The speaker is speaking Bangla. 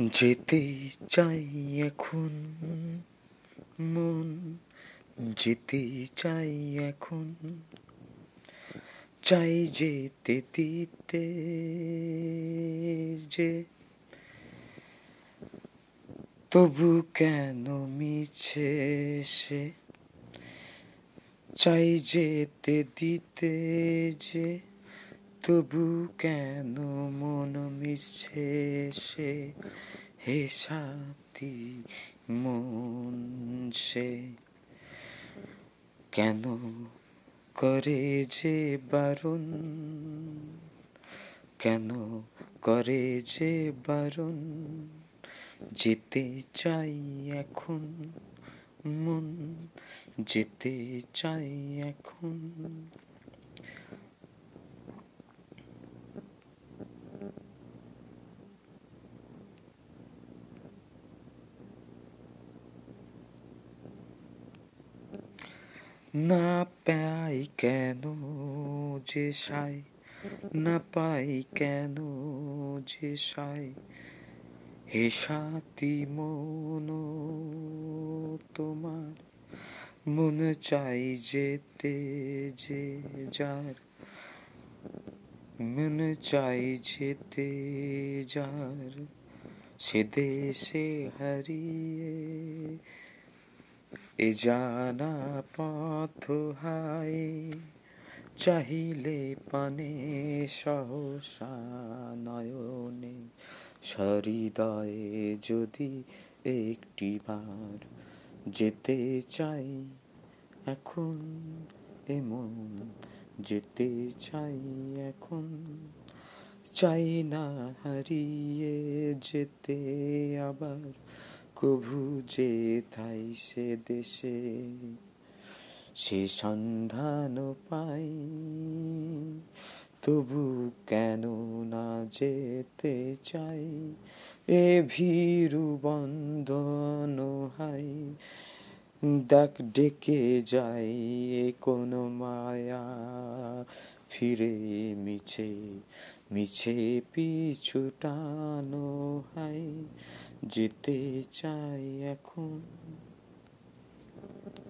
যেতে চাই এখন মন, যেতে চাই এখন চাই যেতে দিতে যে। তবু কেন মিছে সে? চাই যেতে দিতে যে। তবু কেন মন মিছে সে হে সাথী মন সে কেন করে যে বারণ? কেন করে যে বারণ? যেতে চাই এখন মন, যেতে চাই এখন না পাই কেন যে সাই? না পাই কেন যে সাই? হে সাথী মন তোমার, মন চাই যেতে যে যার। মন চাই যেতে যার, সে দেশে হারিয়ে এ জানা পথ হাই, চাহিলে পানে সহসা নয়নে, সহৃদয়ে যদি একটি বার যেতে চাই, এখন এমন যেতে চাই, এখন চাই না হারিয়ে যেতে আবার কভু যে তাই সে দেশে, সে সন্ধান পাই তবু কেন না যেতে চাই এ ভীরু বন্ধন হাই ডাক ডেকে যাই কোন মায়া ফিরে মিছে মিছে পিছুটানো হাই যেতে চাই এখন।